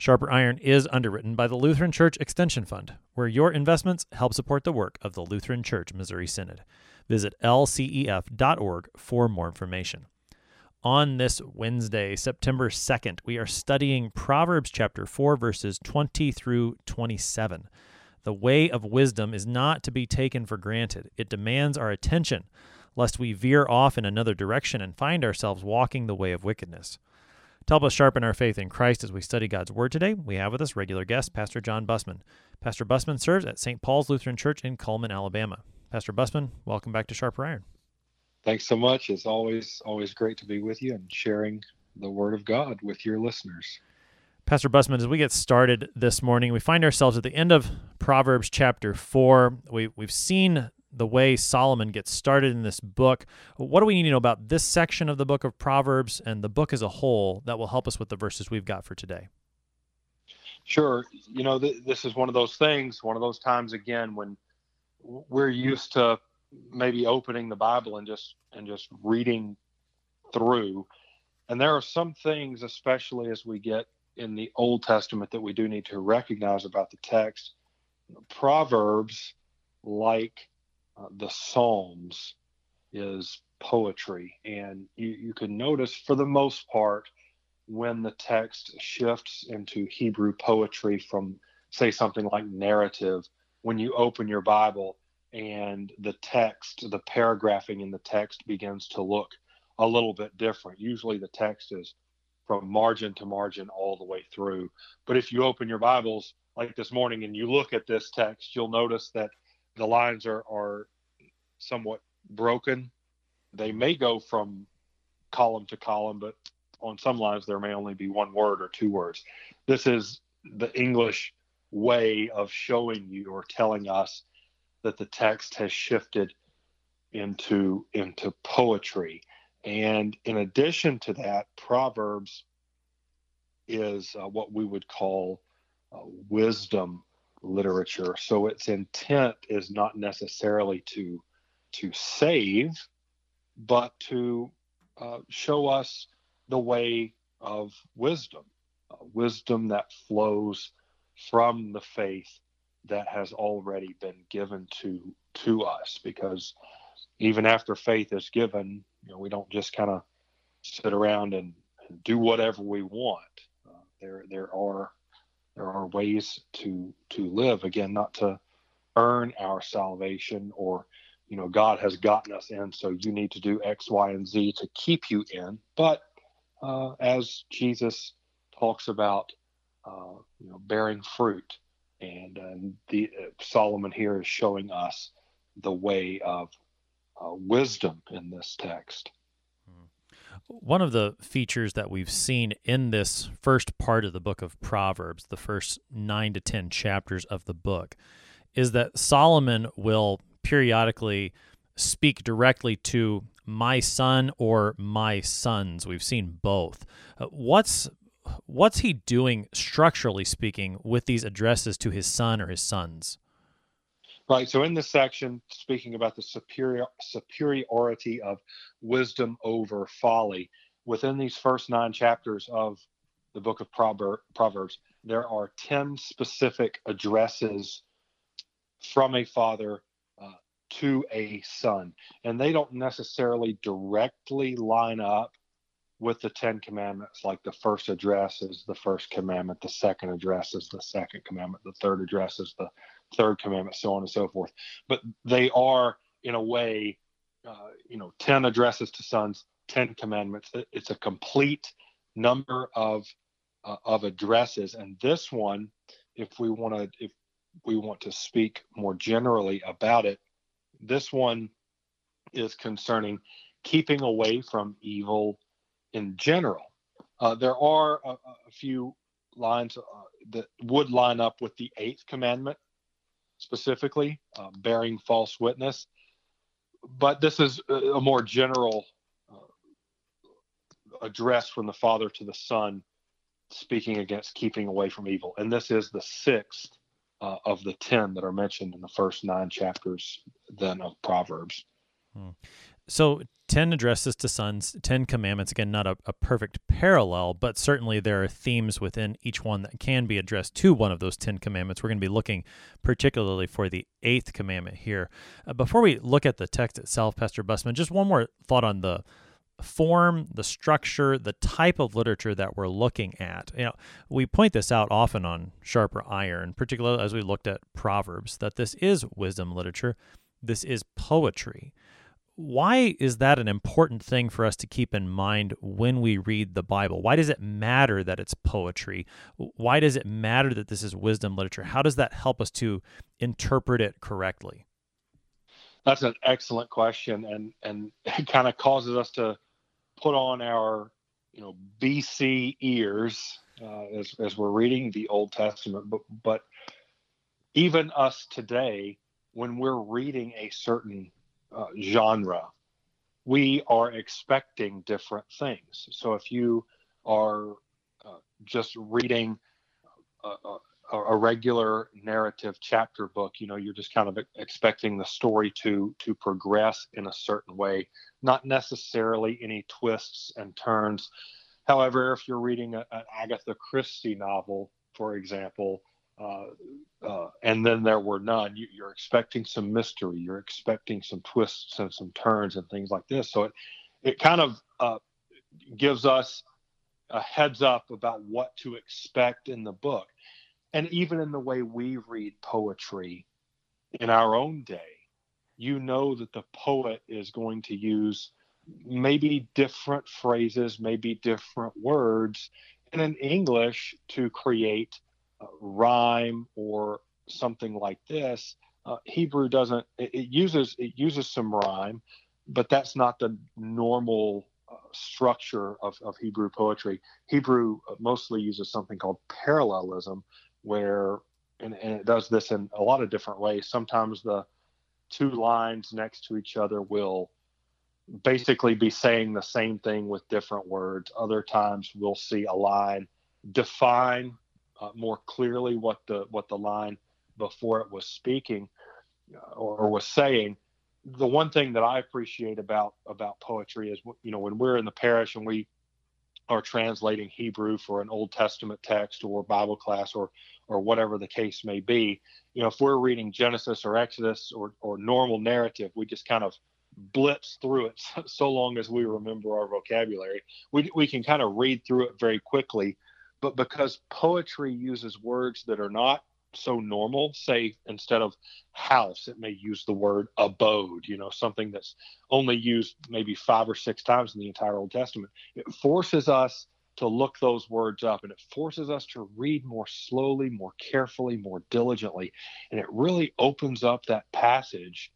Sharper Iron is underwritten by the Lutheran Church Extension Fund, where your investments help support the work of the Lutheran Church Missouri Synod. Visit lcef.org for more information. On this Wednesday, September 2nd, we are studying Proverbs chapter 4, verses 20 through 27. The way of wisdom is not to be taken for granted, it demands our attention, lest we veer off in another direction and find ourselves walking the way of wickedness. To help us sharpen our faith in Christ as we study God's Word today, we have with us regular guest, Pastor John Busman. Pastor Busman serves at St. Paul's Lutheran Church in Cullman, Alabama. Pastor Busman, welcome back to Sharper Iron. Thanks so much. It's always always great to be with you and sharing the Word of God with your listeners. Pastor Busman, as we get started this morning, we find ourselves at the end of Proverbs chapter 4. We, we've seen the way Solomon gets started in this book. What do we need to know about this section of the book of Proverbs and the book as a whole that will help us with the verses we've got for today? Sure. You know, th- this is one of those things, one of those times again when we're used to maybe opening the Bible and just and just reading through. And there are some things, especially as we get in the Old Testament, that we do need to recognize about the text. Proverbs, like uh, the Psalms is poetry. And you, you can notice, for the most part, when the text shifts into Hebrew poetry from, say, something like narrative, when you open your Bible and the text, the paragraphing in the text begins to look a little bit different. Usually the text is from margin to margin all the way through. But if you open your Bibles like this morning and you look at this text, you'll notice that the lines are, are somewhat broken. They may go from column to column, but on some lines there may only be one word or two words. This is the English way of showing you or telling us that the text has shifted into into poetry. And in addition to that, Proverbs is uh, what we would call uh, wisdom literature. So its intent is not necessarily to to save, but to uh, show us the way of wisdom, uh, wisdom that flows from the faith that has already been given to to us. Because even after faith is given, you know, we don't just kind of sit around and, and, do whatever we want. Uh, there there are there are ways to to live again, not to earn our salvation or you know God has gotten us in, so you need to do X, Y, and Z to keep you in. But uh, as Jesus talks about, uh, you know, bearing fruit, and uh, the Solomon here is showing us the way of uh, wisdom in this text. One of the features that we've seen in this first part of the book of Proverbs, the first nine to 10 chapters of the book, is that Solomon will periodically speak directly to my son or my sons. We've seen both. Uh, what's what's he doing structurally speaking with these addresses to his son or his sons? Right. So in this section, speaking about the superior superiority of wisdom over folly, within these first nine chapters of the book of Proverbs, there are ten specific addresses from a father to a son, and they don't necessarily directly line up with the Ten Commandments. Like the first address is the first commandment, the second address is the second commandment, the third address is the third commandment, so on and so forth. But they are, in a way, uh, you know, 10 addresses to sons, 10 commandments. It's a complete number of uh, of addresses, and this one, if we want to, if we want to speak more generally about it, this one is concerning keeping away from evil in general. Uh, there are a, a few lines uh, that would line up with the eighth commandment, specifically, uh, bearing false witness. But this is a more general uh, address from the Father to the Son, speaking against keeping away from evil. And this is the sixth uh, of the ten that are mentioned in the first nine chapters then of Proverbs. Hmm. So 10 addresses to sons, 10 commandments. Again, not a, a, perfect parallel, but certainly there are themes within each one that can be addressed to one of those 10 commandments. We're going to be looking particularly for the eighth commandment here. Uh, before we look at the text itself, Pastor Busman, just one more thought on the form, the structure, the type of literature that we're looking at. You know, we point this out often on Sharper Iron, particularly as we looked at Proverbs, that this is wisdom literature. This is poetry why is that an important thing for us to keep in mind when we read the Bible? Why does it matter that it's poetry? Why does it matter that this is wisdom literature? How does that help us to interpret it correctly? That's an excellent question, and and it kind of causes us to put on our you know BC ears uh, as as we're reading the Old Testament. But but even us today, when we're reading a certain uh, genre, we are expecting different things. So if you are uh, just reading a, a, a, regular narrative chapter book, you know, you're just kind of expecting the story to to progress in a certain way, not necessarily any twists and turns. However, if you're reading a, an Agatha Christie novel, for example, uh, uh, and then there were none. You, are expecting some mystery. You're expecting some twists and some turns and things like this. So it it kind of uh, gives us a heads up about what to expect in the book, and even in the way we read poetry in our own day, you know that the poet is going to use maybe different phrases, maybe different words, and in English to create rhyme or something like this. Uh, Hebrew doesn't. It, it, uses it uses some rhyme, but that's not the normal uh, structure of, of Hebrew poetry. Hebrew uh, mostly uses something called parallelism, where and, and it does this in a lot of different ways. Sometimes the two lines next to each other will basically be saying the same thing with different words. Other times we'll see a line define uh, more clearly what the what the line before it was speaking uh, or, or, was saying. The one thing that I appreciate about about poetry is you know when we're in the parish and we are translating Hebrew for an Old Testament text or Bible class or or whatever the case may be. You know, if we're reading Genesis or Exodus or or normal narrative, we just kind of blitz through it so, long as we remember our vocabulary. We we can kind of read through it very quickly but because poetry uses words that are not so normal say instead of house it may use the word abode you know something that's only used maybe five or six times in the entire old testament. It forces us to look those words up and it forces us to read more slowly more carefully more diligently and it really opens up that passage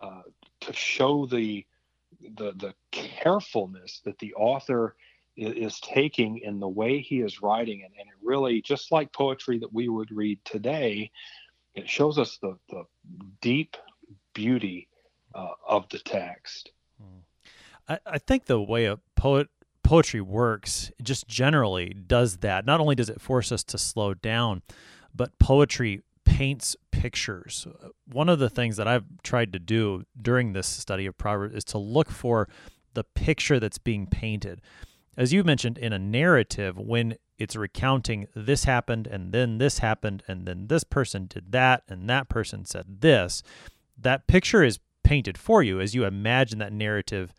uh, to show the the the carefulness that the author is taking in the way he is writing it. And it really, just like poetry that we would read today, it shows us the, the deep beauty uh, of the text. I, I think the way a poet poetry works just generally does that. Not only does it force us to slow down, but poetry paints pictures. One of the things that I've tried to do during this study of Proverbs is to look for the picture that's being painted as you mentioned in a narrative, when it's recounting this happened and then this happened and then this person did that and that person said this, that picture is painted for you as you imagine that narrative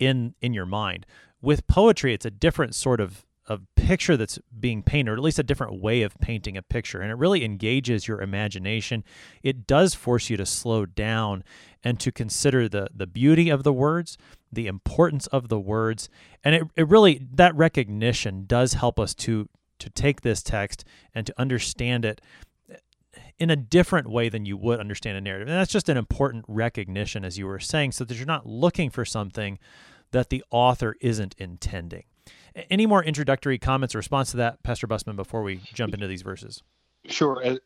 in in your mind. With poetry, it's a different sort of of picture that's being painted, or at least a different way of painting a picture. And it really engages your imagination. It does force you to slow down and to consider the, the beauty of the words, the importance of the words. And it, it really, that recognition does help us to, to take this text and to understand it in a different way than you would understand a narrative. And that's just an important recognition, as you were saying, so that you're not looking for something that the author isn't intending. Any more introductory comments or response to that, Pastor Busman, before we jump into these verses? Sure. Uh,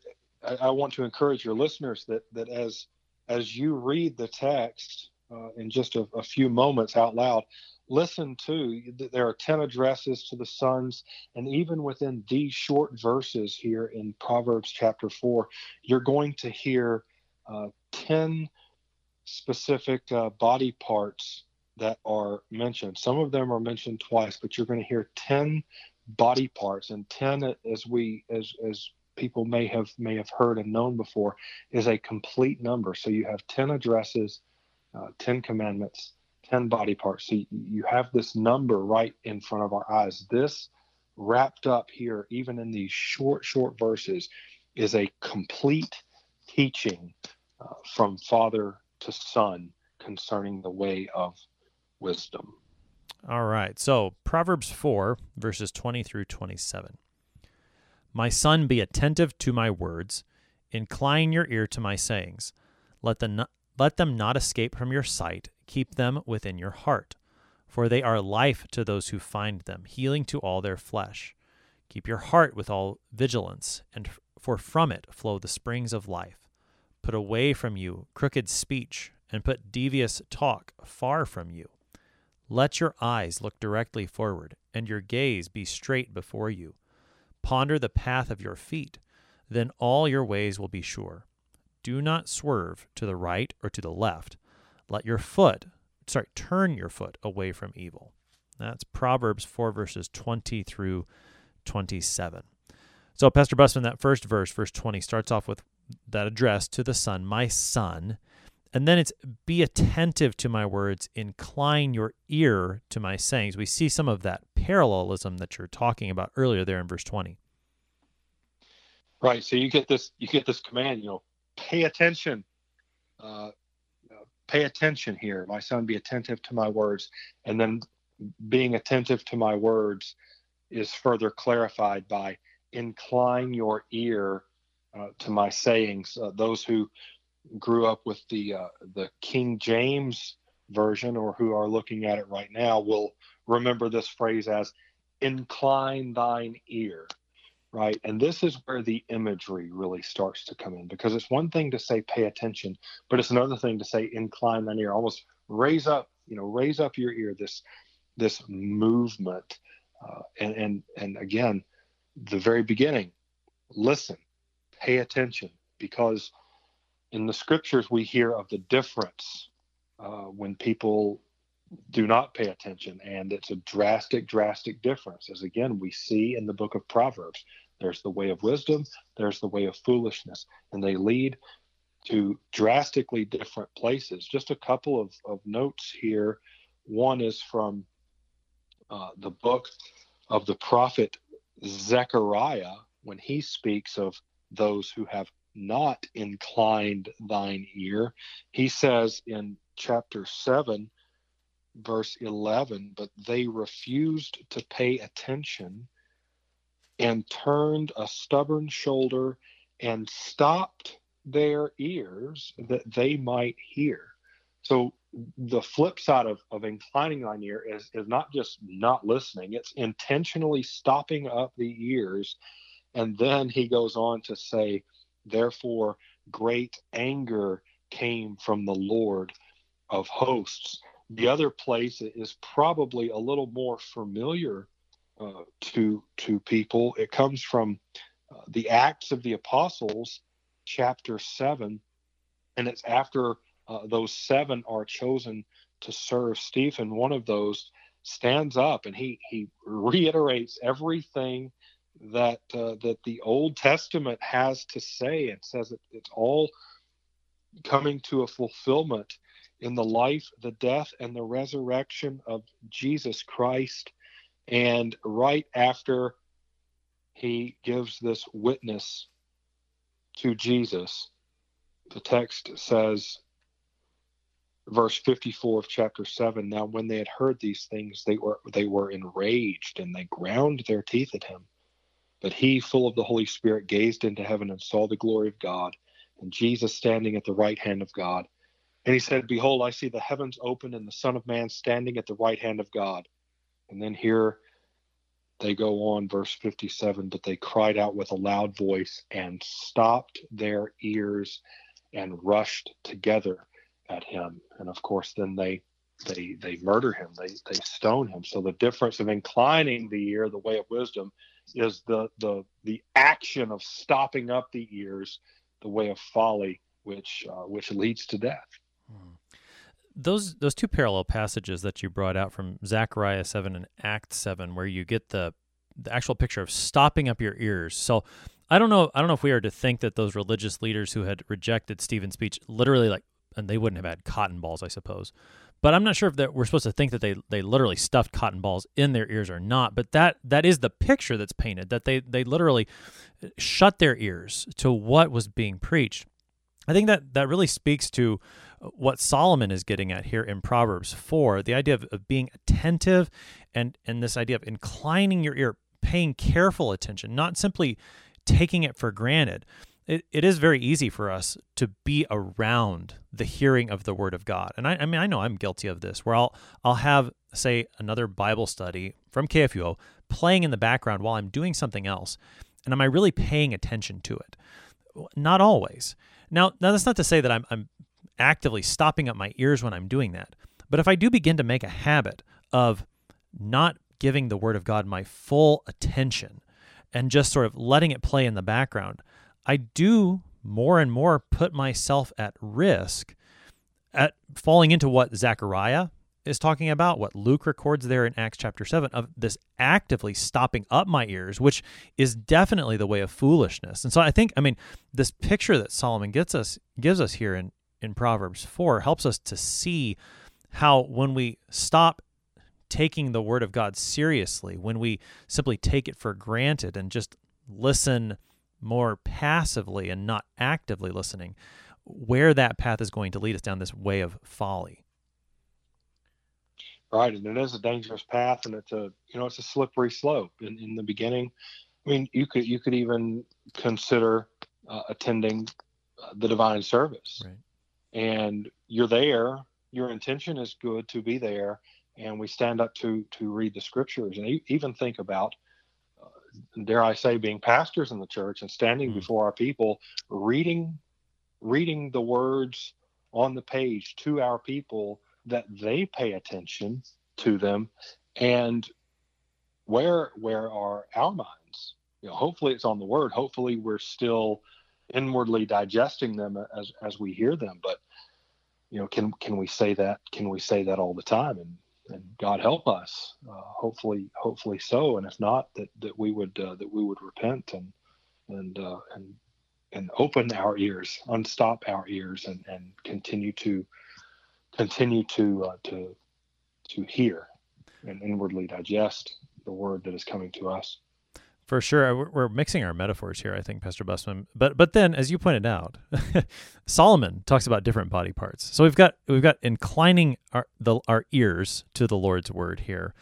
I, I, want to encourage your listeners that that as as you read the text uh, in just a, a, few moments out loud, listen to there are 10 addresses to the sons and even within these short verses here in proverbs chapter 4 you're going to hear uh, 10 specific uh, body parts that are mentioned. Some of them are mentioned twice but you're going to hear 10 body parts and 10 as we as as people may have may have heard and known before is a complete number. So you have 10 addresses uh, 10 commandments 10 body parts so you have this number right in front of our eyes this wrapped up here even in these short short verses is a complete teaching uh, from father to son concerning the way of wisdom all right. So, Proverbs 4, verses 20 through 27. My son, be attentive to my words, incline your ear to my sayings. Let, the let them not escape from your sight, keep them within your heart. For they are life to those who find them, healing to all their flesh. Keep your heart with all vigilance, and for from it flow the springs of life. Put away from you crooked speech, and put devious talk far from you. Let your eyes look directly forward, and your gaze be straight before you. Ponder the path of your feet, then all your ways will be sure. Do not swerve to the right or to the left. Let your foot, sorry, turn your foot away from evil. That's Proverbs 4, verses 20 through 27. So, Pastor Busman, that first verse, verse 20, starts off with that address to the son, my son. And then it's be attentive to my words, incline your ear to my sayings. We see some of that parallelism that you're talking about earlier there in verse 20. Right. So you get this you get this command, you know, pay attention. Uh, pay attention here. My son, be attentive to my words. And then being attentive to my words is further clarified by incline your ear uh, to my sayings. Uh, those who grew up with the uh, the King James version or who are looking at it right now will remember this phrase as incline thine ear right and this is where the imagery really starts to come in because it's one thing to say pay attention but it's another thing to say incline thine ear almost raise up you know raise up your ear this this movement uh, and and and again the very beginning listen pay attention because in the scriptures, we hear of the difference uh, when people do not pay attention, and it's a drastic, drastic difference. As again, we see in the book of Proverbs, there's the way of wisdom, there's the way of foolishness, and they lead to drastically different places. Just a couple of, of notes here. One is from uh, the book of the prophet Zechariah when he speaks of those who have not inclined thine ear. He says in chapter 7, verse 11, but they refused to pay attention and turned a stubborn shoulder and stopped their ears that they might hear. So the flip side of, of inclining thine ear is, is not just not listening, it's intentionally stopping up the ears. And then he goes on to say, Therefore, great anger came from the Lord of hosts. The other place is probably a little more familiar uh, to to people. It comes from uh, the Acts of the Apostles, chapter seven, and it's after uh, those seven are chosen to serve Stephen. One of those stands up and he he reiterates everything that uh, that the Old Testament has to say. It says it, it's all coming to a fulfillment in the life, the death, and the resurrection of Jesus Christ. And right after he gives this witness to Jesus, the text says, verse 54 of chapter 7 now when they had heard these things they were they were enraged and they ground their teeth at him but he, full of the Holy Spirit, gazed into heaven and saw the glory of God, and Jesus standing at the right hand of God. And he said, Behold, I see the heavens open and the Son of Man standing at the right hand of God. And then here they go on, verse 57, but they cried out with a loud voice and stopped their ears and rushed together at him. And of course, then they they they murder him. They they stone him. So the difference of inclining the ear, the way of wisdom, is the the the action of stopping up the ears, the way of folly, which uh, which leads to death. Hmm. Those those two parallel passages that you brought out from Zechariah seven and Act seven, where you get the the actual picture of stopping up your ears. So I don't know. I don't know if we are to think that those religious leaders who had rejected Stephen's speech literally like, and they wouldn't have had cotton balls, I suppose. But I'm not sure if that we're supposed to think that they they literally stuffed cotton balls in their ears or not. But that that is the picture that's painted that they they literally uh, shut their ears to what was being preached. I think that that really speaks to what Solomon is getting at here in Proverbs 4, the idea of, of being attentive and and this idea of inclining your ear, paying careful attention, not simply taking it for granted. It, it is very easy for us to be around the hearing of the word of God. And I, I mean, I know I'm guilty of this, where I'll, I'll have, say, another Bible study from KFUO playing in the background while I'm doing something else. And am I really paying attention to it? Not always. Now, now that's not to say that I'm, I'm actively stopping up my ears when I'm doing that. But if I do begin to make a habit of not giving the Word of God my full attention and just sort of letting it play in the background, I do more and more put myself at risk at falling into what Zechariah is talking about, what Luke records there in Acts chapter 7, of this actively stopping up my ears, which is definitely the way of foolishness. And so I think, I mean, this picture that Solomon gets us gives us here in, in Proverbs 4 helps us to see how when we stop taking the word of God seriously, when we simply take it for granted and just listen more passively and not actively listening, where that path is going to lead us down this way of folly. Right, and it is a dangerous path, and it's a you know it's a slippery slope. In in the beginning, I mean, you could you could even consider uh, attending uh, the divine service, right. And you're there. Your intention is good to be there, and we stand up to to read the scriptures and even think about uh, dare i say being pastors in the church and standing mm-hmm. before our people reading reading the words on the page to our people that they pay attention to them and where where are our minds you know hopefully it's on the word hopefully we're still inwardly digesting them as as we hear them but you know can can we say that can we say that all the time and and God help us. Uh, hopefully, hopefully so. And if not, that that we would uh, that we would repent and and uh, and and open our ears, unstop our ears, and and continue to continue to uh, to to hear and inwardly digest the word that is coming to us. For sure, we're mixing our metaphors here. I think, Pastor Busman. But but then, as you pointed out, Solomon talks about different body parts. So we've got we've got inclining our the our ears to the Lord's word here.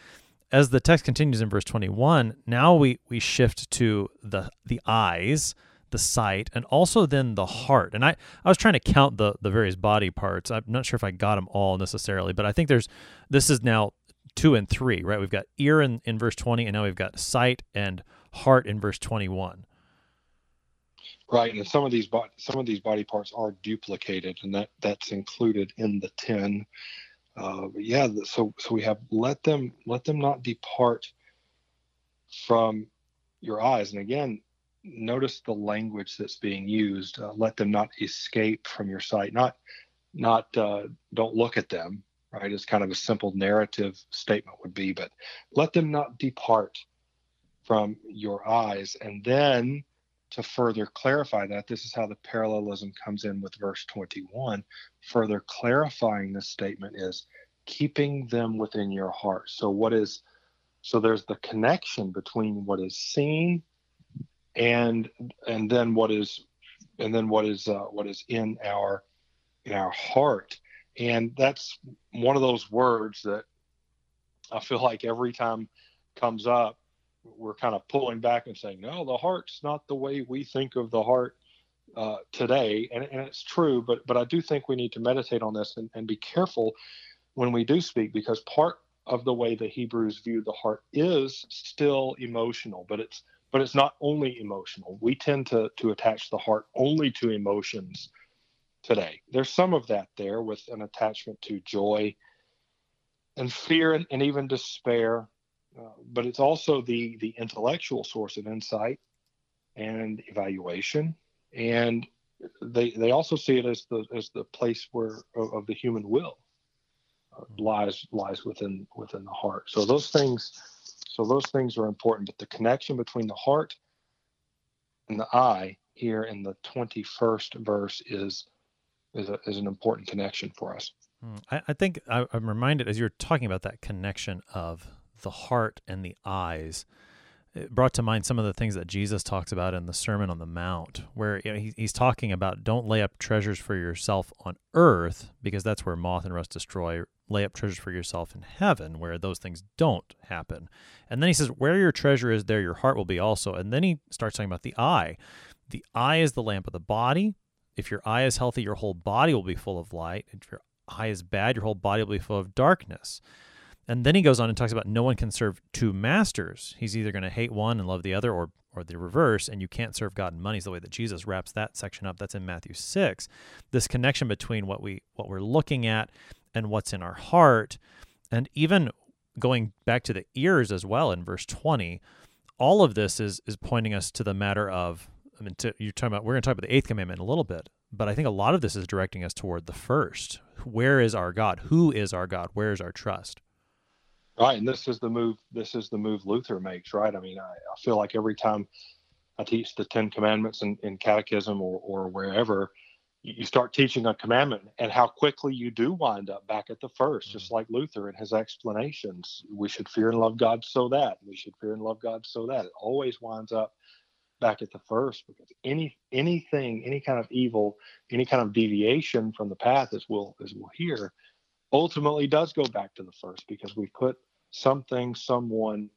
As the text continues in verse twenty one, now we we shift to the the eyes, the sight, and also then the heart. And I I was trying to count the the various body parts. I'm not sure if I got them all necessarily, but I think there's this is now two and three, right? We've got ear in, in verse 20, and now we've got sight and heart in verse 21 right and some of these some of these body parts are duplicated and that that's included in the 10 uh, yeah so so we have let them let them not depart from your eyes. And again notice the language that's being used uh, let them not escape from your sight not not uh, don't look at them right? As kind of a simple narrative statement would be but let them not depart from your eyes. And then to further clarify that, this is how the parallelism comes in with verse 21. Further clarifying this statement is keeping them within your heart. So, what is so there's the connection between what is seen and and then what is and then what is uh, what is in our in our heart and that's one of those words that i feel like every time comes up we're kind of pulling back and saying, no, the heart's not the way we think of the heart uh, today. And, and it's true, but but I do think we need to meditate on this and, and be careful when we do speak because part of the way the Hebrews view the heart is still emotional, but it's but it's not only emotional. We tend to to attach the heart only to emotions today. There's some of that there with an attachment to joy and fear and, and even despair, uh, but it's also the the intellectual source of insight and evaluation, and they they also see it as the as the place where of, of the human will uh, lies lies within within the heart. So those things, so those things are important. But the connection between the heart and the eye here in the 21st verse is is, a, is an important connection for us. Hmm. I, I think I, I'm reminded as you're talking about that connection of the heart and the eyes it brought to mind some of the things that Jesus talks about in the Sermon on the Mount, where you know, he, he's talking about don't lay up treasures for yourself on earth because that's where moth and rust destroy. Lay up treasures for yourself in heaven, where those things don't happen. And then he says, where your treasure is, there your heart will be also. And then he starts talking about the eye. The eye is the lamp of the body. If your eye is healthy, your whole body will be full of light. If your eye is bad, your whole body will be full of darkness. And then he goes on and talks about no one can serve two masters. He's either going to hate one and love the other or or the reverse and you can't serve God and money is the way that Jesus wraps that section up. That's in Matthew 6. This connection between what we what we're looking at and what's in our heart and even going back to the ears as well in verse 20. All of this is is pointing us to the matter of I mean to, you're talking about we're going to talk about the eighth commandment in a little bit, but I think a lot of this is directing us toward the first. Where is our God? Who is our God? Where is our trust? Right, and this is the move. This is the move Luther makes, right? I mean, I, I feel like every time I teach the Ten Commandments in, in catechism or, or wherever, you start teaching a commandment, and how quickly you do wind up back at the 1st mm-hmm. just like Luther in his explanations. We should fear and love God so that we should fear and love God so that it always winds up back at the first because any anything, any kind of evil, any kind of deviation from the path, as we'll as we'll hear, ultimately does go back to the first because we put something, someone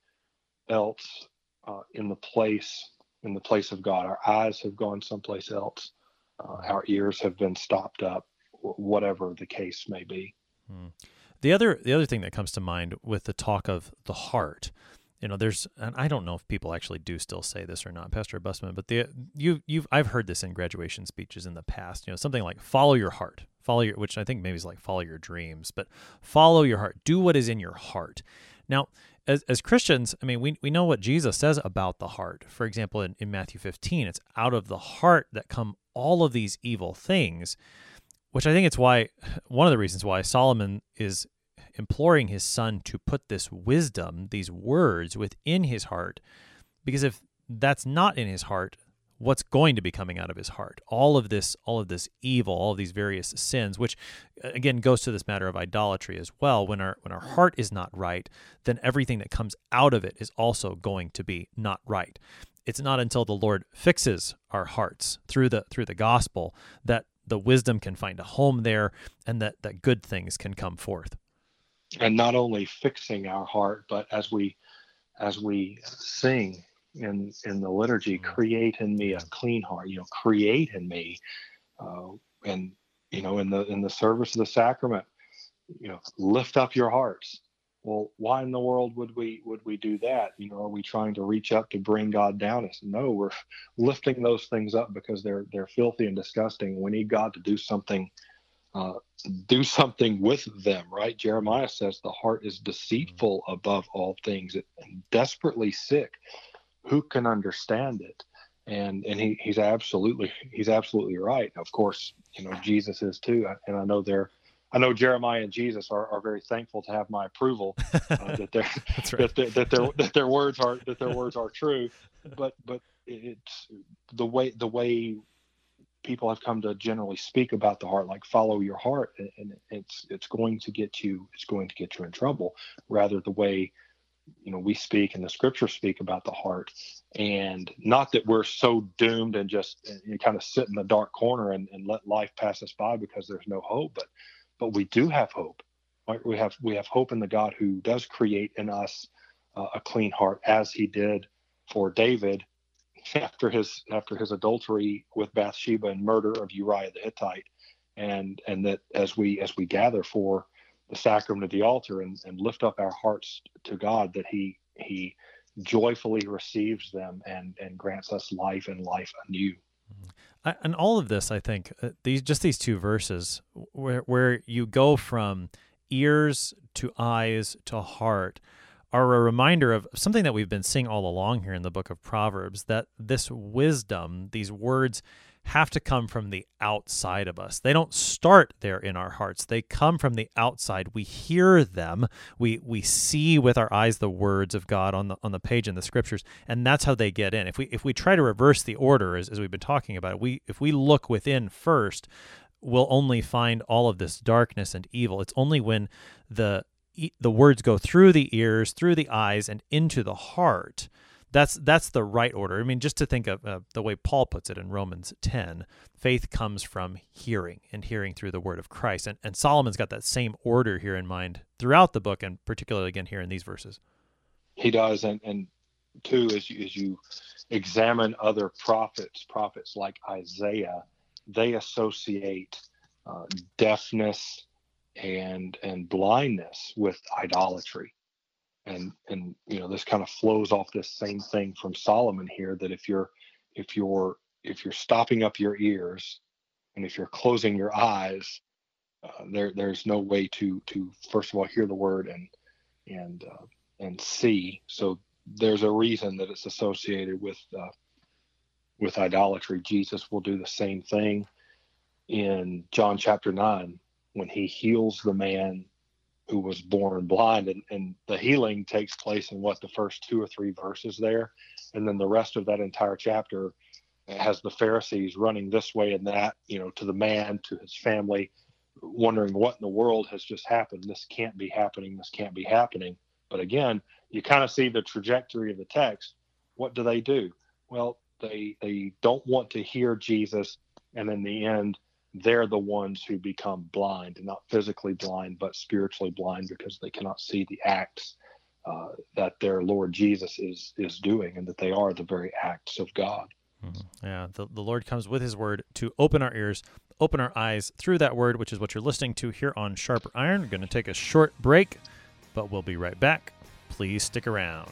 else uh, in the place in the place of God. Our eyes have gone someplace else. Uh, our ears have been stopped up. Whatever the case may be. Hmm. The other the other thing that comes to mind with the talk of the heart, you know, there's and I don't know if people actually do still say this or not, Pastor Busman, but the you you've I've heard this in graduation speeches in the past. You know, something like follow your heart follow your which i think maybe is like follow your dreams but follow your heart. Do what is in your heart. Now as, as christians i mean we, we know what jesus says about the heart. For example in, in matthew 15 it's out of the heart that come all of these evil things which i think it's why one of the reasons why solomon is imploring his son to put this wisdom these words within his heart because if that's not in his heart what's going to be coming out of his heart. All of this all of this evil all of these various sins which again goes to this matter of idolatry as well. When our when our heart is not right then everything that comes out of it is also going to be not right. It's not until the lord fixes our hearts through the through the gospel that the wisdom can find a home there and that that good things can come forth. And not only fixing our heart but as we as we sing in in the liturgy mm-hmm. create in me a clean heart you know create in me uh, and you know in the in the service of the sacrament you know lift up your hearts. Well why in the world would we would we do that? You know are we trying to reach up to bring god down? Us no we're lifting those things up because they're they're filthy and disgusting. We need god to do something uh, do something with them right? Jeremiah says the heart is deceitful above all things and desperately sick who can understand it? And and he, he's absolutely he's absolutely right. Of course, you know Jesus is too, and I know they're I know Jeremiah and Jesus are, are very thankful to have my approval uh, that, their, right. that, that their that their words are that their words are true. But but it's the way the way people have come to generally speak about the heart, like follow your heart, and it's it's going to get you it's going to get you in trouble. Rather the way you know we speak and the scriptures speak about the heart. And not that we're so doomed and just you kind of sit in the dark corner and, and let life pass us by because there's no hope but but we do have hope right? We have we have hope in the god who does create in us uh, a clean heart as he did for david after his after his adultery with bathsheba and murder of uriah the hittite. And and that as we as we gather for the sacrament of the altar and, and lift up our hearts to God that He He joyfully receives them and and grants us life and life anew. I, and all of this, I think, uh, these just these two verses where where you go from ears to eyes to heart are a reminder of something that we've been seeing all along here in the book of Proverbs that this wisdom, these words have to come from the outside of us. They don't start there in our hearts. They come from the outside. We hear them. We we see with our eyes the words of God on the on the page in the scriptures, and that's how they get in. If we if we try to reverse the order as, as we've been talking about, we if we look within first, we'll only find all of this darkness and evil. It's only when the the words go through the ears, through the eyes, and into the heart that's that's the right order. I mean, just to think of uh, the way Paul puts it in Romans 10, faith comes from hearing and hearing through the word of Christ. And, and Solomon's got that same order here in mind throughout the book, and particularly again here in these verses. He does, and and two, as you as you examine other prophets, prophets like Isaiah, they associate uh, deafness and and blindness with idolatry and and you know this kind of flows off this same thing from Solomon here that if you're if you're if you're stopping up your ears and if you're closing your eyes uh, there there's no way to to first of all hear the word and and uh, and see. So there's a reason that it's associated with uh, with idolatry. Jesus will do the same thing in John chapter 9 when he heals the man who was born blind and, and the healing takes place in what the first two or three verses there. And then the rest of that entire chapter has the pharisees running this way and that you know to the man to his family wondering what in the world has just happened. This can't be happening. This can't be happening. But again you kind of see the trajectory of the text. What do they do? Well they they don't want to hear jesus. And in the end they're the ones who become blind, not physically blind, but spiritually blind because they cannot see the acts uh, that their Lord Jesus is is doing, and that they are the very acts of God. Mm-hmm. Yeah, the, the Lord comes with His Word to open our ears, open our eyes through that Word, which is what you're listening to here on Sharper Iron. We're going to take a short break, but we'll be right back. Please stick around.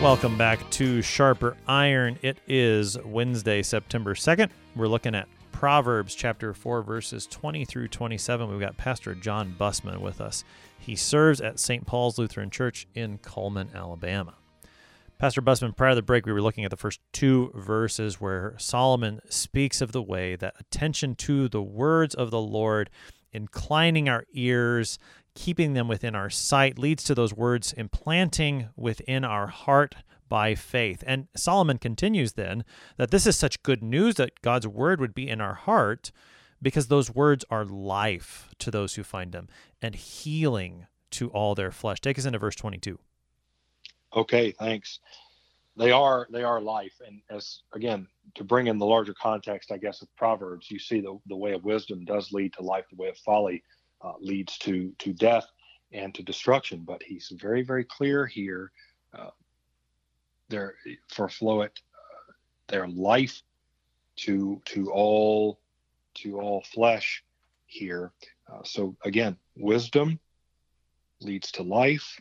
Welcome back to Sharper Iron. It is Wednesday, September 2nd. We're looking at Proverbs chapter 4, verses 20 through 27. We've got Pastor John Bussman with us. He serves at St. Paul's Lutheran Church in Cullman, Alabama. Pastor Bussman, prior to the break, we were looking at the first two verses where Solomon speaks of the way that attention to the words of the Lord, inclining our ears, keeping them within our sight leads to those words implanting within our heart by faith. And Solomon continues then that this is such good news that God's word would be in our heart because those words are life to those who find them and healing to all their flesh. Take us into verse 22. Okay, thanks. They are they are life and as again to bring in the larger context I guess of proverbs you see the the way of wisdom does lead to life the way of folly uh, leads to to death and to destruction. But he's very very clear here. Uh, there for Floet, uh, their life to to all to all flesh here. Uh, so again, wisdom leads to life,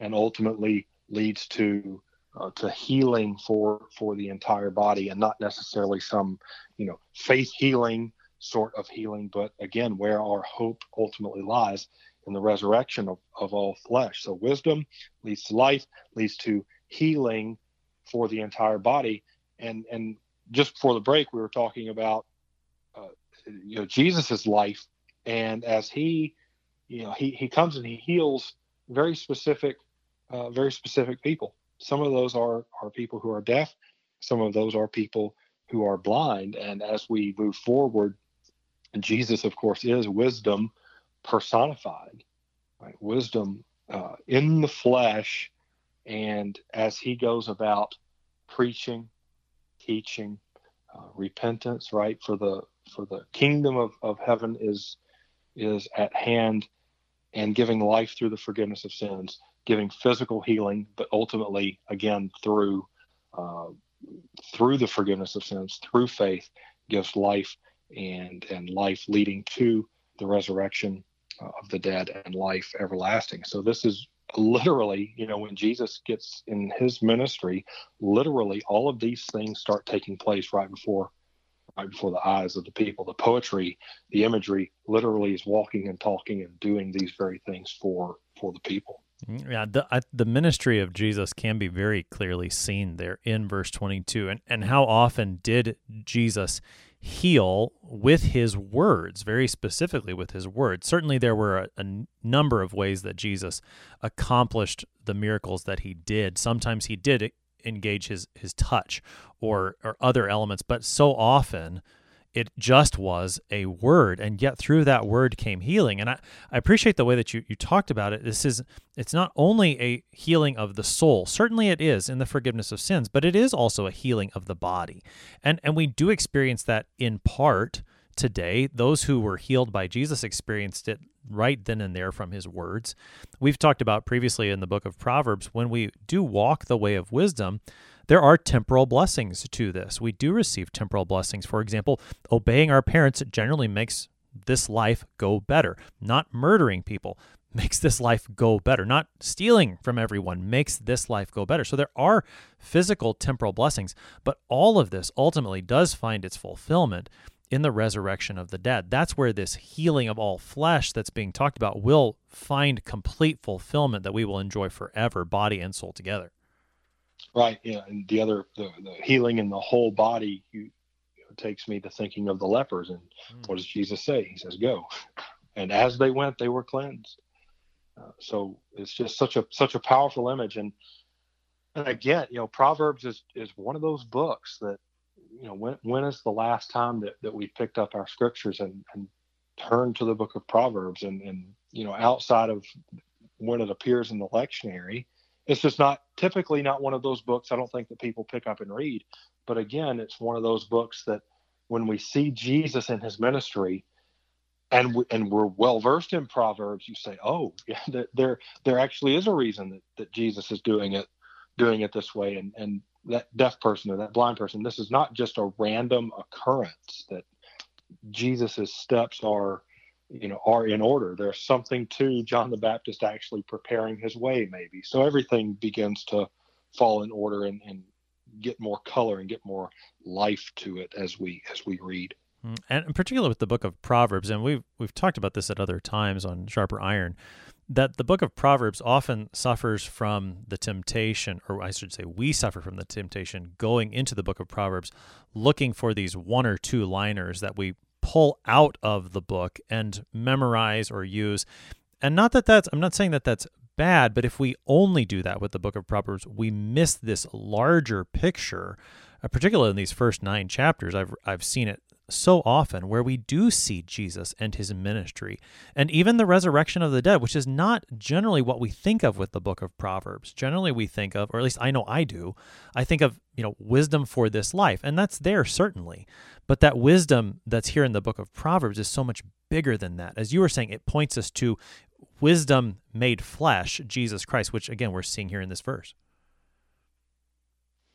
and ultimately leads to uh, to healing for for the entire body, and not necessarily some you know faith healing sort of healing, but again, where our hope ultimately lies in the resurrection of, of all flesh. So wisdom leads to life, leads to healing for the entire body. And and just before the break, we were talking about uh, you know Jesus's life, and as he, you know, he he comes and he heals very specific, uh, very specific people. Some of those are are people who are deaf. Some of those are people who are blind. And as we move forward, Jesus, of course, is wisdom personified, right? Wisdom uh, in the flesh. And as he goes about preaching, teaching, uh, repentance, right? For the for the kingdom of, of heaven is is at hand and giving life through the forgiveness of sins, giving physical healing, but ultimately, again, through uh, through the forgiveness of sins, through faith, gives life and and life leading to the resurrection uh, of the dead and life everlasting. So this is literally, you know, when Jesus gets in his ministry, literally all of these things start taking place right before right before the eyes of the people. The poetry, the imagery literally is walking and talking and doing these very things for for the people. Mm, yeah, the I, the ministry of Jesus can be very clearly seen there in verse 22 and and how often did Jesus heal with his words, very specifically with his words. Certainly, there were a, a, number of ways that Jesus accomplished the miracles that he did. Sometimes he did engage his his touch or or other elements, but so often it just was a word and yet through that word came healing. And I, I appreciate the way that you, you talked about it. This is it's not only a healing of the soul certainly it is in the forgiveness of sins but it is also a healing of the body. And and we do experience that in part today. Those who were healed by jesus experienced it right then and there from his words. We've talked about previously in the book of proverbs when we do walk the way of wisdom there are temporal blessings to this. We do receive temporal blessings. For example, obeying our parents generally makes this life go better. Not murdering people makes this life go better. Not stealing from everyone makes this life go better. So there are physical temporal blessings, but all of this ultimately does find its fulfillment in the resurrection of the dead. That's where this healing of all flesh that's being talked about will find complete fulfillment that we will enjoy forever, body and soul together. Right. Yeah. And the other, the, the healing in the whole body you, you know, takes me to thinking of the lepers. And mm. what does Jesus say? He says, go. And as they went, they were cleansed. Uh, so it's just such a, such a powerful image. And, and again, you know, Proverbs is, is one of those books that, you know, when, when is the last time that, that we picked up our scriptures and, and turned to the book of Proverbs and, and, you know, outside of when it appears in the lectionary, it's just not typically not one of those books I don't think that people pick up and read. But again, it's one of those books that when we see Jesus in his ministry and we, and we're well versed in proverbs you say oh yeah there there actually is a reason that, that jesus is doing it doing it this way and and that deaf person or that blind person this is not just a random occurrence that jesus's steps are you know are in order. There's something to john the baptist actually preparing his way maybe. So everything begins to fall in order and, and get more color and get more life to it as we as we read. Mm, and in particular with the book of proverbs and we've we've talked about this at other times on sharper iron that the book of proverbs often suffers from the temptation or i should say we suffer from the temptation going into the book of proverbs looking for these one or two liners that we pull out of the book and memorize or use. And not that that's, I'm not saying that that's bad, but if we only do that with the book of Proverbs, we miss this larger picture, uh, particularly in these first nine chapters. I've, I've seen it so often where we do see Jesus and his ministry and even the resurrection of the dead, which is not generally what we think of with the book of Proverbs. Generally, we think of, or at least I know I do, I think of, you know, wisdom for this life, and that's there certainly. But that wisdom that's here in the book of Proverbs is so much bigger than that. As you were saying, it points us to wisdom made flesh, Jesus Christ, which again we're seeing here in this verse.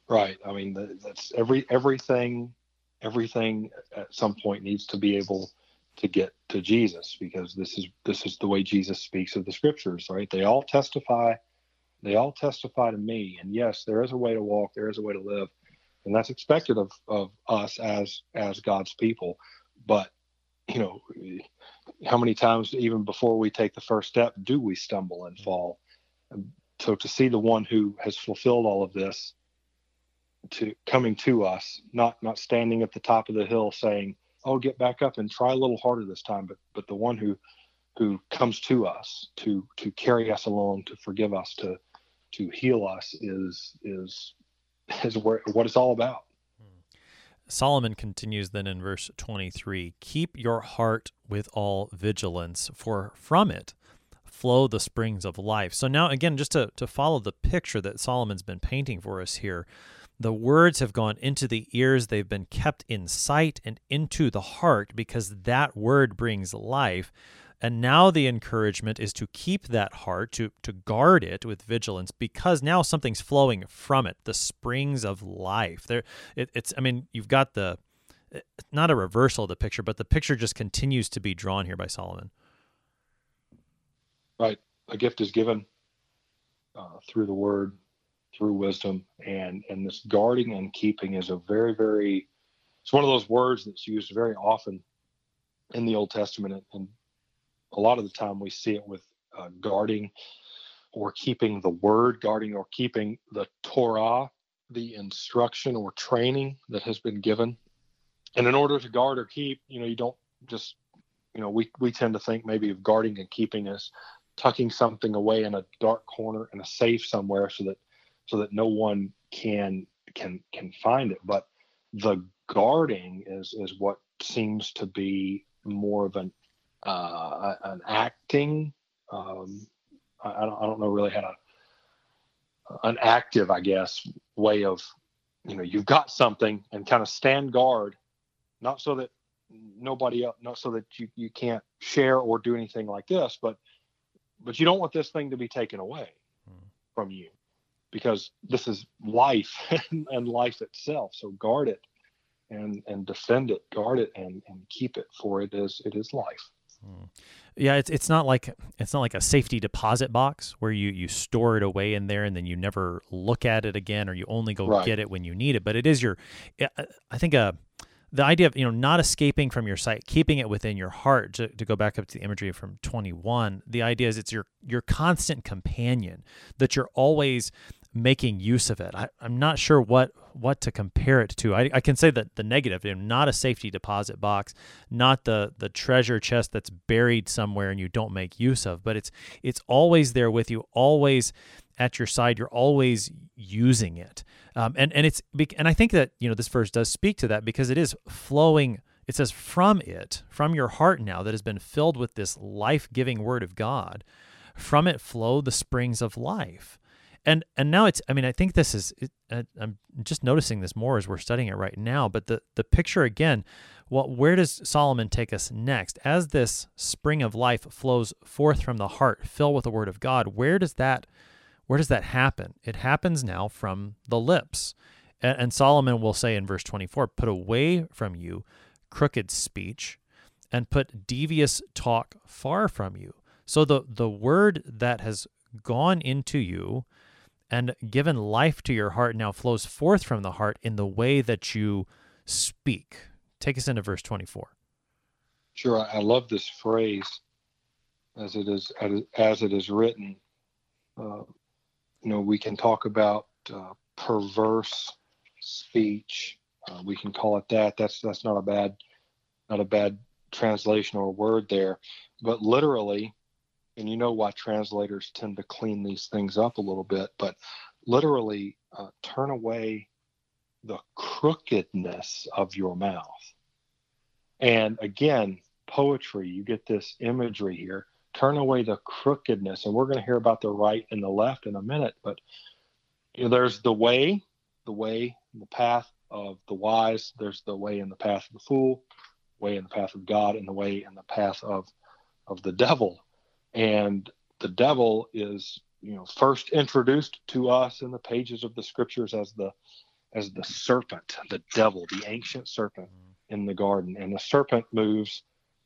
Right. I mean, that's every everything everything at some point needs to be able to get to Jesus because this is this is the way Jesus speaks of the scriptures, right? They all testify they all testify to me. And yes, there is a way to walk, there is a way to live, and that's expected of, of us as as God's people. But you know, how many times even before we take the first step do we stumble and fall? So to see the one who has fulfilled all of this to coming to us, not not standing at the top of the hill saying, oh, get back up and try a little harder this time. But but the one who who comes to us to to carry us along, to forgive us, to to heal us is is is where, what it's all about. Solomon continues then in verse 23 Keep your heart with all vigilance, for from it flow the springs of life. So now, again, just to, to follow the picture that Solomon's been painting for us here, the words have gone into the ears, they've been kept in sight and into the heart because that word brings life. And now the encouragement is to keep that heart, to, to guard it with vigilance, because now something's flowing from it, the springs of life. There, it, it's. I mean, you've got the not a reversal of the picture, but the picture just continues to be drawn here by Solomon. Right, a gift is given uh, through the word, through wisdom, and and this guarding and keeping is a very very. It's one of those words that's used very often in the Old Testament and a lot of the time we see it with uh, guarding or keeping the word, guarding or keeping the Torah, the instruction or training that has been given. And in order to guard or keep, you know, you don't just, you know, we, we tend to think maybe of guarding and keeping as tucking something away in a dark corner in a safe somewhere so that so that no one can can can find it. But the guarding is is what seems to be more of an uh, an acting. Um, I, I, don't, I don't know really how to an active, I guess, way of you know you've got something and kind of stand guard, not so that nobody else, not so that you you can't share or do anything like this, but but you don't want this thing to be taken away hmm. from you because this is life and life itself. So guard it and and defend it, guard it and and keep it, for it is it is life. Yeah, it's it's not like it's not like a safety deposit box where you you store it away in there and then you never look at it again or you only go right. get it when you need it. But it is your, I think uh, the idea of you know not escaping from your sight, keeping it within your heart. To, to go back up to the imagery from twenty one, the idea is it's your your constant companion that you're always making use of it. I, am not sure what what to compare it to. I, I can say that the negative, you know, not a safety deposit box, not the the treasure chest that's buried somewhere and you don't make use of, but it's it's always there with you, always at your side. You're always using it, um, and and it's and I think that you know this verse does speak to that because it is flowing. It says from it, from your heart now that has been filled with this life giving word of God. From it flow the springs of life and and now it's i mean i think this is it, i'm just noticing this more as we're studying it right now but the the picture again well where does solomon take us next? As this spring of life flows forth from the heart filled with the word of god where does that where does that happen? It happens now from the lips. And, and solomon will say in verse 24 put away from you crooked speech and put devious talk far from you. So the the word that has gone into you and given life to your heart now flows forth from the heart in the way that you speak. Take us into verse 24. Sure, I love this phrase as it is as it is written. Uh, you know, we can talk about uh, perverse speech. Uh, we can call it that. That's that's not a bad not a bad translation or word there, but literally, and you know why translators tend to clean these things up a little bit, but literally uh, turn away the crookedness of your mouth. And again, poetry, you get this imagery here. Turn away the crookedness. And we're going to hear about the right and the left in a minute, but you know, there's the way, the way, the path of the wise. There's the way and the path of the fool, way in the path of God, and the way and the path of of the devil and the devil is you know first introduced to us in the pages of the scriptures as the as the serpent the devil the ancient serpent in the garden. And the serpent moves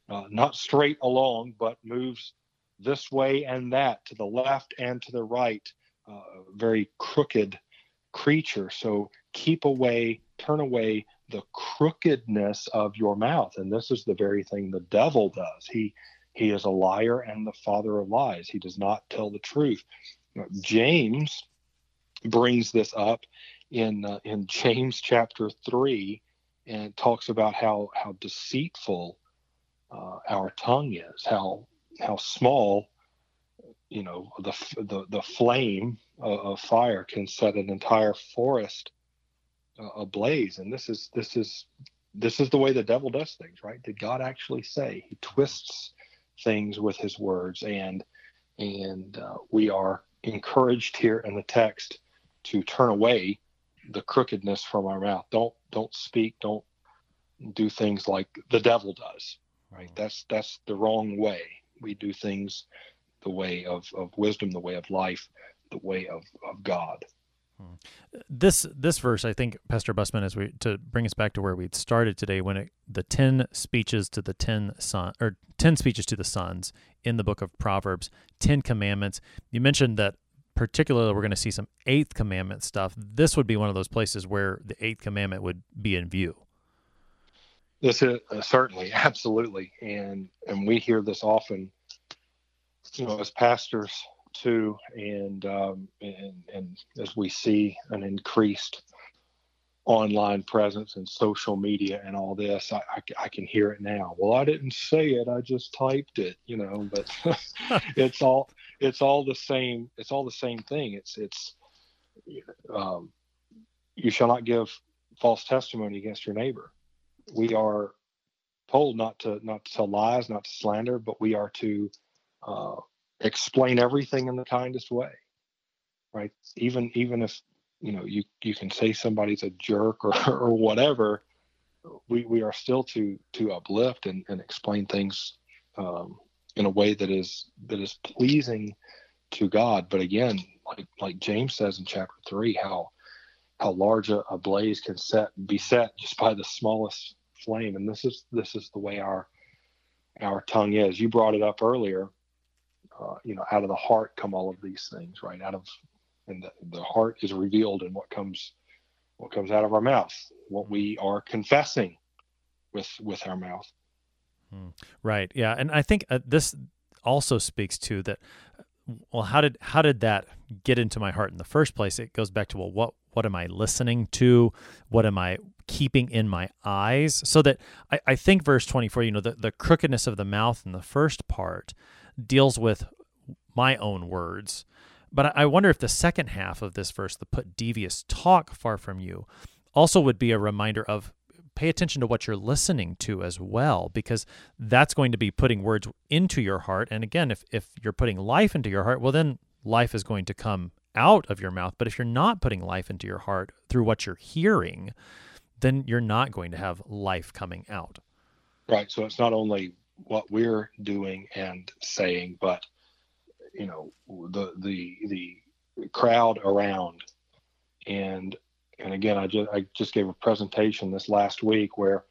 uh, not straight along but moves this way and that to the left and to the right uh, very crooked creature. So keep away turn away the crookedness of your mouth. And this is the very thing the devil does. He he is a liar and the father of lies. He does not tell the truth. James brings this up in uh, in James chapter three, and talks about how how deceitful uh, our tongue is, how how small, you know, the the, the flame of, of fire can set an entire forest uh, ablaze. And this is this is this is the way the devil does things, right? Did God actually say he twists things with his words and and uh, we are encouraged here in the text to turn away the crookedness from our mouth. Don't don't speak. Don't do things like the devil does. Right. That's that's the wrong way. We do things the way of, of wisdom, the way of life, the way of, of God. This this verse, I think, Pastor Busman, as we to bring us back to where we started today, when it, the ten speeches to the ten son or ten speeches to the sons in the book of Proverbs, ten commandments. You mentioned that particularly we're going to see some eighth commandment stuff. This would be one of those places where the eighth commandment would be in view. This is uh, certainly, absolutely, and and we hear this often, you know, as pastors too, and um, and and as we see an increased online presence and social media and all this, I, I, I, can hear it now. Well, I didn't say it; I just typed it, you know. But it's all it's all the same. It's all the same thing. It's it's um, you shall not give false testimony against your neighbor. We are told not to not to tell lies, not to slander, but we are to uh, explain everything in the kindest way. Right? Even even if you know you you can say somebody's a jerk or or whatever, we we are still to to uplift and, and explain things um, in a way that is that is pleasing to God. But again, like like James says in chapter three, how how large a, a blaze can set be set just by the smallest flame. And this is this is the way our our tongue is. You brought it up earlier. Uh, you know, out of the heart come all of these things, right? Out of and the, the heart is revealed in what comes what comes out of our mouth, what we are confessing with with our mouth. Hmm. Right. Yeah, and I think uh, this also speaks to that. Well, how did how did that get into my heart in the first place? It goes back to well, what what am I listening to? What am I keeping in my eyes? So that I, I think verse twenty four, you know, the the crookedness of the mouth in the first part deals with my own words, but I wonder if the second half of this verse, the put devious talk far from you, also would be a reminder of pay attention to what you're listening to as well, because that's going to be putting words into your heart. And again, if, if you're putting life into your heart, well, then life is going to come out of your mouth. But if you're not putting life into your heart through what you're hearing, then you're not going to have life coming out. Right. So it's not only what we're doing and saying, but you know the the the crowd around and and again, I just I just gave a presentation this last week where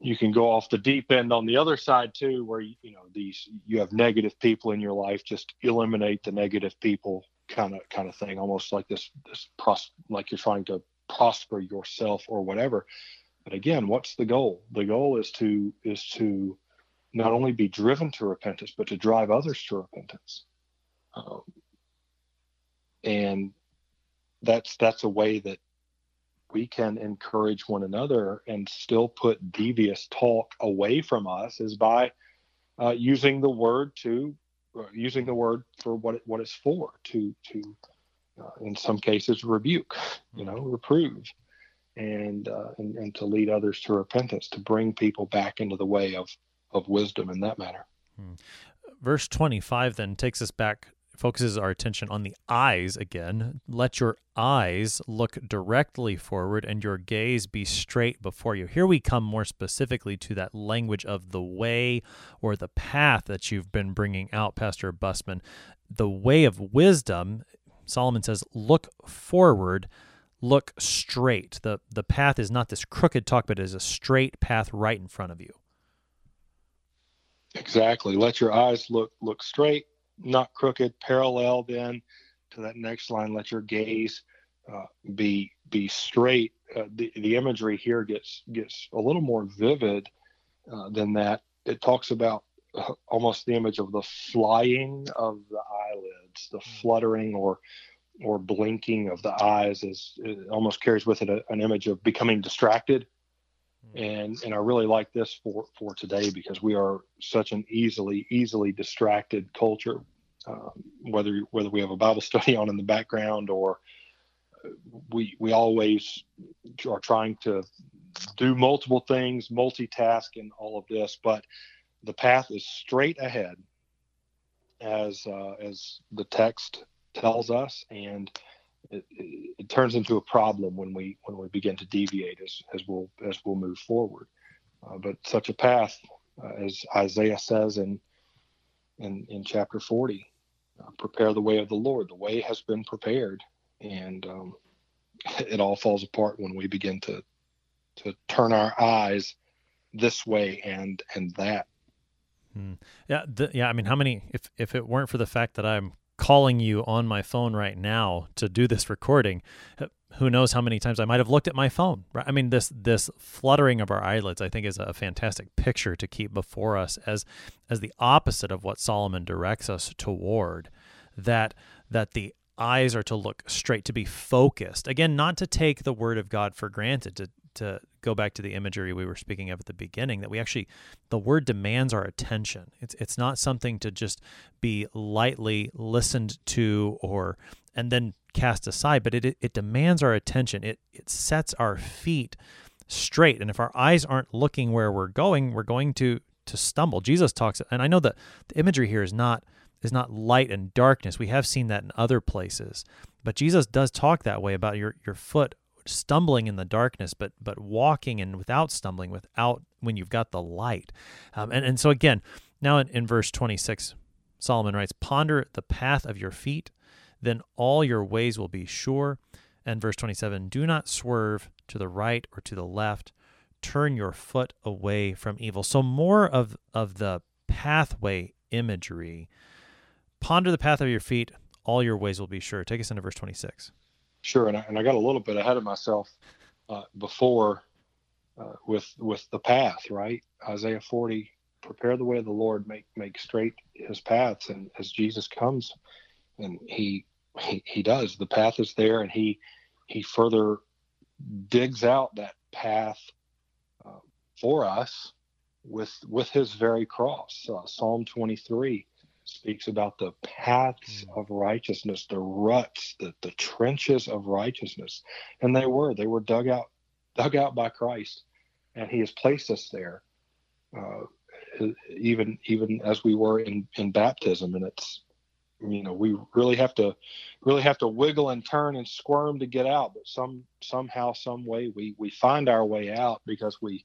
you can go off the deep end on the other side too, where you, you know these you have negative people in your life, just eliminate the negative people, kind of kind of thing, almost like this this pros like you're trying to prosper yourself or whatever. But again, what's the goal? The goal is to is to not only be driven to repentance, but to drive others to repentance. Um, and that's that's a way that we can encourage one another and still put devious talk away from us is by uh, using the word to uh, using the word for what it, what it's for to to uh, in some cases rebuke you know reprove and, uh, and and to lead others to repentance to bring people back into the way of of wisdom in that matter hmm. verse 25 then takes us back focuses our attention on the eyes again. Let your eyes look directly forward and your gaze be straight before you. Here we come more specifically to that language of the way or the path that you've been bringing out, Pastor Busman. The way of wisdom, Solomon says, look forward look straight. The the path is not this crooked talk, but it is a straight path right in front of you. Exactly. Let your eyes look look straight not crooked, parallel then to that next line. Let your gaze uh, be be straight. Uh, the the imagery here gets gets a little more vivid uh, than that. It talks about uh, almost the image of the flying of the eyelids, the hmm. fluttering or or blinking of the eyes is it almost carries with it a, an image of becoming distracted and and I really like this for for today because we are such an easily easily distracted culture. Um, whether whether we have a Bible study on in the background or we we always are trying to do multiple things, multitask, and all of this, but the path is straight ahead, as uh, as the text tells us, and it, it, turns into a problem when we when we begin to deviate as as we'll as we'll move forward. Uh, but such a path, uh, as Isaiah says in in in chapter 40, uh, prepare the way of the Lord. The way has been prepared, and um, it all falls apart when we begin to to turn our eyes this way and and that. Hmm. Yeah, the, yeah. I mean, how many? If if it weren't for the fact that I'm calling you on my phone right now to do this recording, who knows how many times I might have looked at my phone. Right? I mean, this this fluttering of our eyelids, I think, is a fantastic picture to keep before us as as the opposite of what Solomon directs us toward. That that the eyes are to look straight, to be focused. Again, not to take the word of God for granted, to to go back to the imagery we were speaking of at the beginning that we actually the word demands our attention it's it's not something to just be lightly listened to or and then cast aside but it it, demands our attention it it sets our feet straight and if our eyes aren't looking where we're going we're going to to stumble jesus talks and i know that the imagery here is not is not light and darkness. We have seen that in other places. But Jesus does talk that way about your, your foot stumbling in the darkness, but but walking and without stumbling, without when you've got the light. Um, and, and so again, now in, in verse 26, Solomon writes, Ponder the path of your feet, then all your ways will be sure. And verse 27, do not swerve to the right or to the left. Turn your foot away from evil. So more of, of the pathway imagery Ponder the path of your feet, all your ways will be sure. Take us into verse 26. Sure, and I, and I got a little bit ahead of myself uh, before uh, with with the path, right? Isaiah 40, prepare the way of the Lord, make make straight his paths, and as Jesus comes, and he he, he does, the path is there, and he he further digs out that path uh, for us with with his very cross. Uh, Psalm 23 speaks about the paths mm. of righteousness, the ruts, the, the trenches of righteousness. And they were, they were dug out, dug out by Christ. And he has placed us there. Uh, even even as we were in, in baptism and it's you know we really have to really have to wiggle and turn and squirm to get out but some somehow some way we we find our way out because we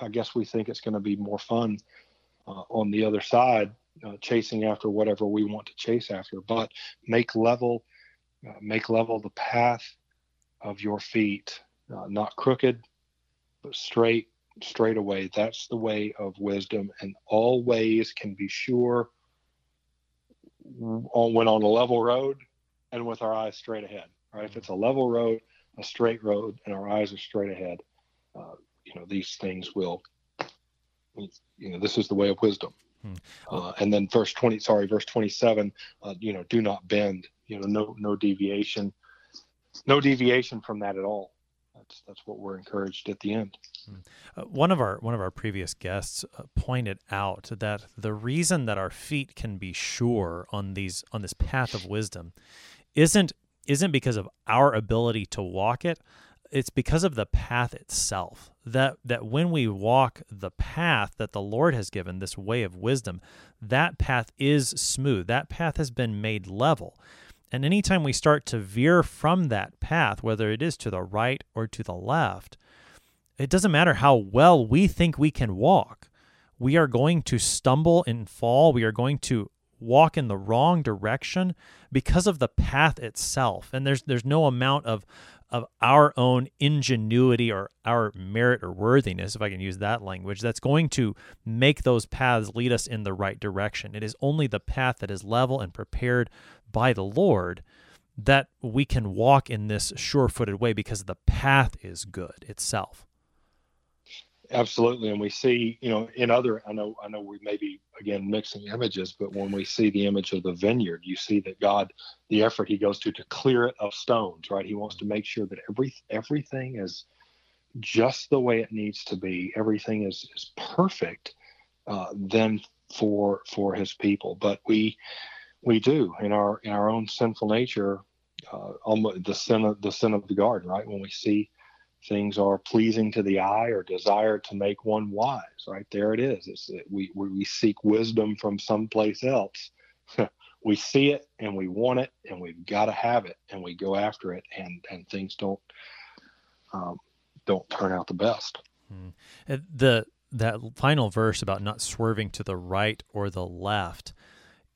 i guess we think it's going to be more fun uh, on the other side uh, chasing after whatever we want to chase after, but make level, uh, make level the path of your feet, uh, not crooked, but straight, straight away. That's the way of wisdom, and all ways can be sure on, when on a level road and with our eyes straight ahead. Right? If it's a level road, a straight road, and our eyes are straight ahead, uh, you know these things will. You know, this is the way of wisdom. Hmm. Uh, and then verse 20, sorry, verse 27, uh, you know, do not bend, you know, no, no deviation, no deviation from that at all. That's, that's what we're encouraged at the end. Hmm. Uh, one of our one of our previous guests uh, pointed out that the reason that our feet can be sure on these on this path of wisdom isn't isn't because of our ability to walk it, it's because of the path itself that that when we walk the path that the Lord has given this way of wisdom that path is smooth. That path has been made level. And anytime we start to veer from that path whether it is to the right or to the left it doesn't matter how well we think we can walk. We are going to stumble and fall. We are going to walk in the wrong direction because of the path itself. And there's there's no amount of of our own ingenuity or our merit or worthiness, if I can use that language, that's going to make those paths lead us in the right direction. It is only the path that is level and prepared by the Lord that we can walk in this sure footed way because the path is good itself. Absolutely, and we see, you know, in other. I know, I know, we may be again mixing images, but when we see the image of the vineyard, you see that God, the effort He goes to to clear it of stones, right? He wants to make sure that every everything is just the way it needs to be, everything is is perfect, uh, then for for His people. But we we do in our in our own sinful nature, uh, almost the sin of the sin of the garden, right? When we see things are pleasing to the eye or desire to make one wise, right? There it is. It's, we we seek wisdom from someplace else. we see it and we want it and we've got to have it and we go after it and and things don't um, don't turn out the best. Hmm. The that final verse about not swerving to the right or the left,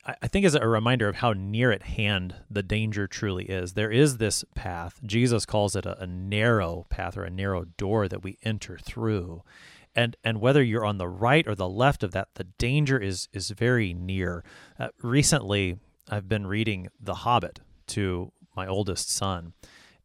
I, think is a reminder of how near at hand the danger truly is. There is this path. Jesus calls it a, a narrow path or a narrow door that we enter through. And, and whether you're on the right or the left of that, the danger is is very near. Uh, recently, I've been reading The Hobbit to my oldest son,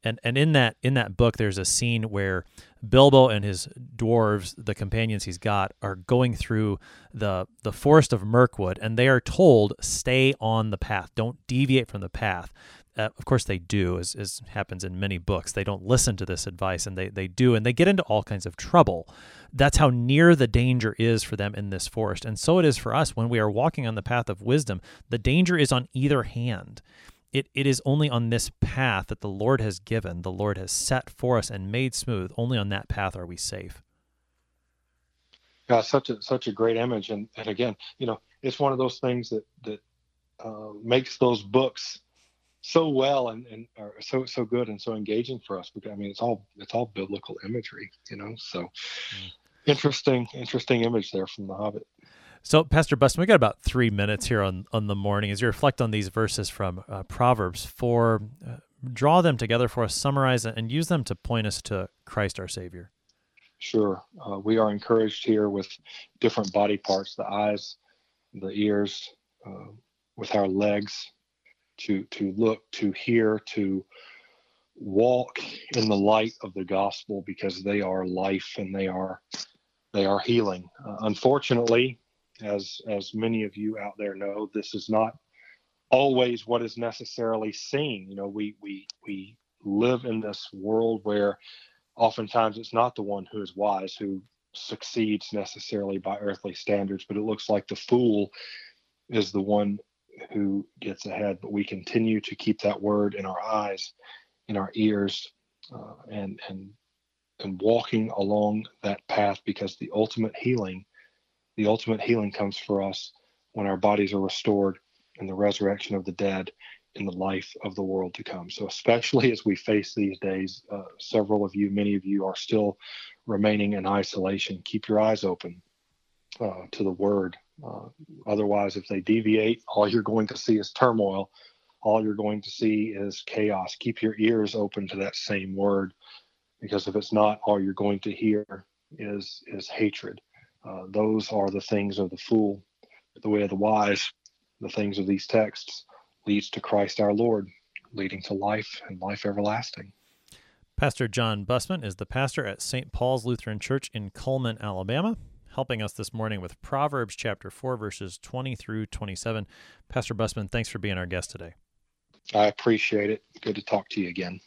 and and in that in that book there's a scene where Bilbo and his dwarves, the companions he's got, are going through the the forest of Mirkwood, and they are told stay on the path, don't deviate from the path. Uh, of course, they do, as, as happens in many books. They don't listen to this advice, and they they do, and they get into all kinds of trouble. That's how near the danger is for them in this forest, and so it is for us when we are walking on the path of wisdom. The danger is on either hand it, it is only on this path that the Lord has given, the Lord has set for us and made smooth. Only on that path are we safe. Yeah, such a such a great image, and and again, you know, it's one of those things that that uh, makes those books so well and and are so so good and so engaging for us. Because I mean, it's all it's all biblical imagery, you know. So mm. interesting interesting image there from the Hobbit. So, Pastor Busman, we got about three minutes here on, on the morning as you reflect on these verses from uh, Proverbs 4. Uh, draw them together for us, summarize it, and use them to point us to Christ our Savior. Sure. Uh, we are encouraged here with different body parts the eyes, the ears, uh, with our legs to, to look, to hear, to walk in the light of the gospel because they are life and they are they are healing. Uh, unfortunately, as as many of you out there know, this is not always what is necessarily seen. You know, we we we live in this world where oftentimes it's not the one who is wise who succeeds necessarily by earthly standards, but it looks like the fool is the one who gets ahead. But we continue to keep that word in our eyes, in our ears, uh, and and and walking along that path because the ultimate healing the ultimate healing comes for us when our bodies are restored in the resurrection of the dead in the life of the world to come. So, especially as we face these days, uh, several of you, many of you are still remaining in isolation. Keep your eyes open uh, to the word. Uh, otherwise, if they deviate, all you're going to see is turmoil. All you're going to see is chaos. Keep your ears open to that same word, because if it's not, all you're going to hear is is hatred. Uh, those are the things of the fool. The way of the wise, the things of these texts, leads to Christ our Lord, leading to life and life everlasting. Pastor John Busman is the pastor at St. Paul's Lutheran Church in Cullman, Alabama, helping us this morning with Proverbs chapter 4, verses 20 through 27. Pastor Busman, thanks for being our guest today. I appreciate it. Good to talk to you again.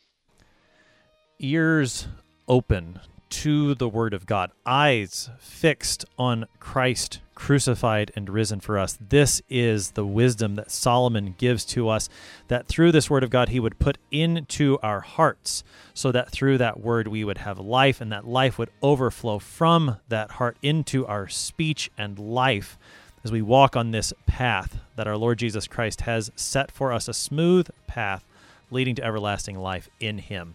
Ears open to the Word of God, eyes fixed on Christ crucified and risen for us. This is the wisdom that Solomon gives to us that through this Word of God, he would put into our hearts so that through that Word we would have life and that life would overflow from that heart into our speech and life as we walk on this path that our Lord Jesus Christ has set for us a smooth path leading to everlasting life in Him.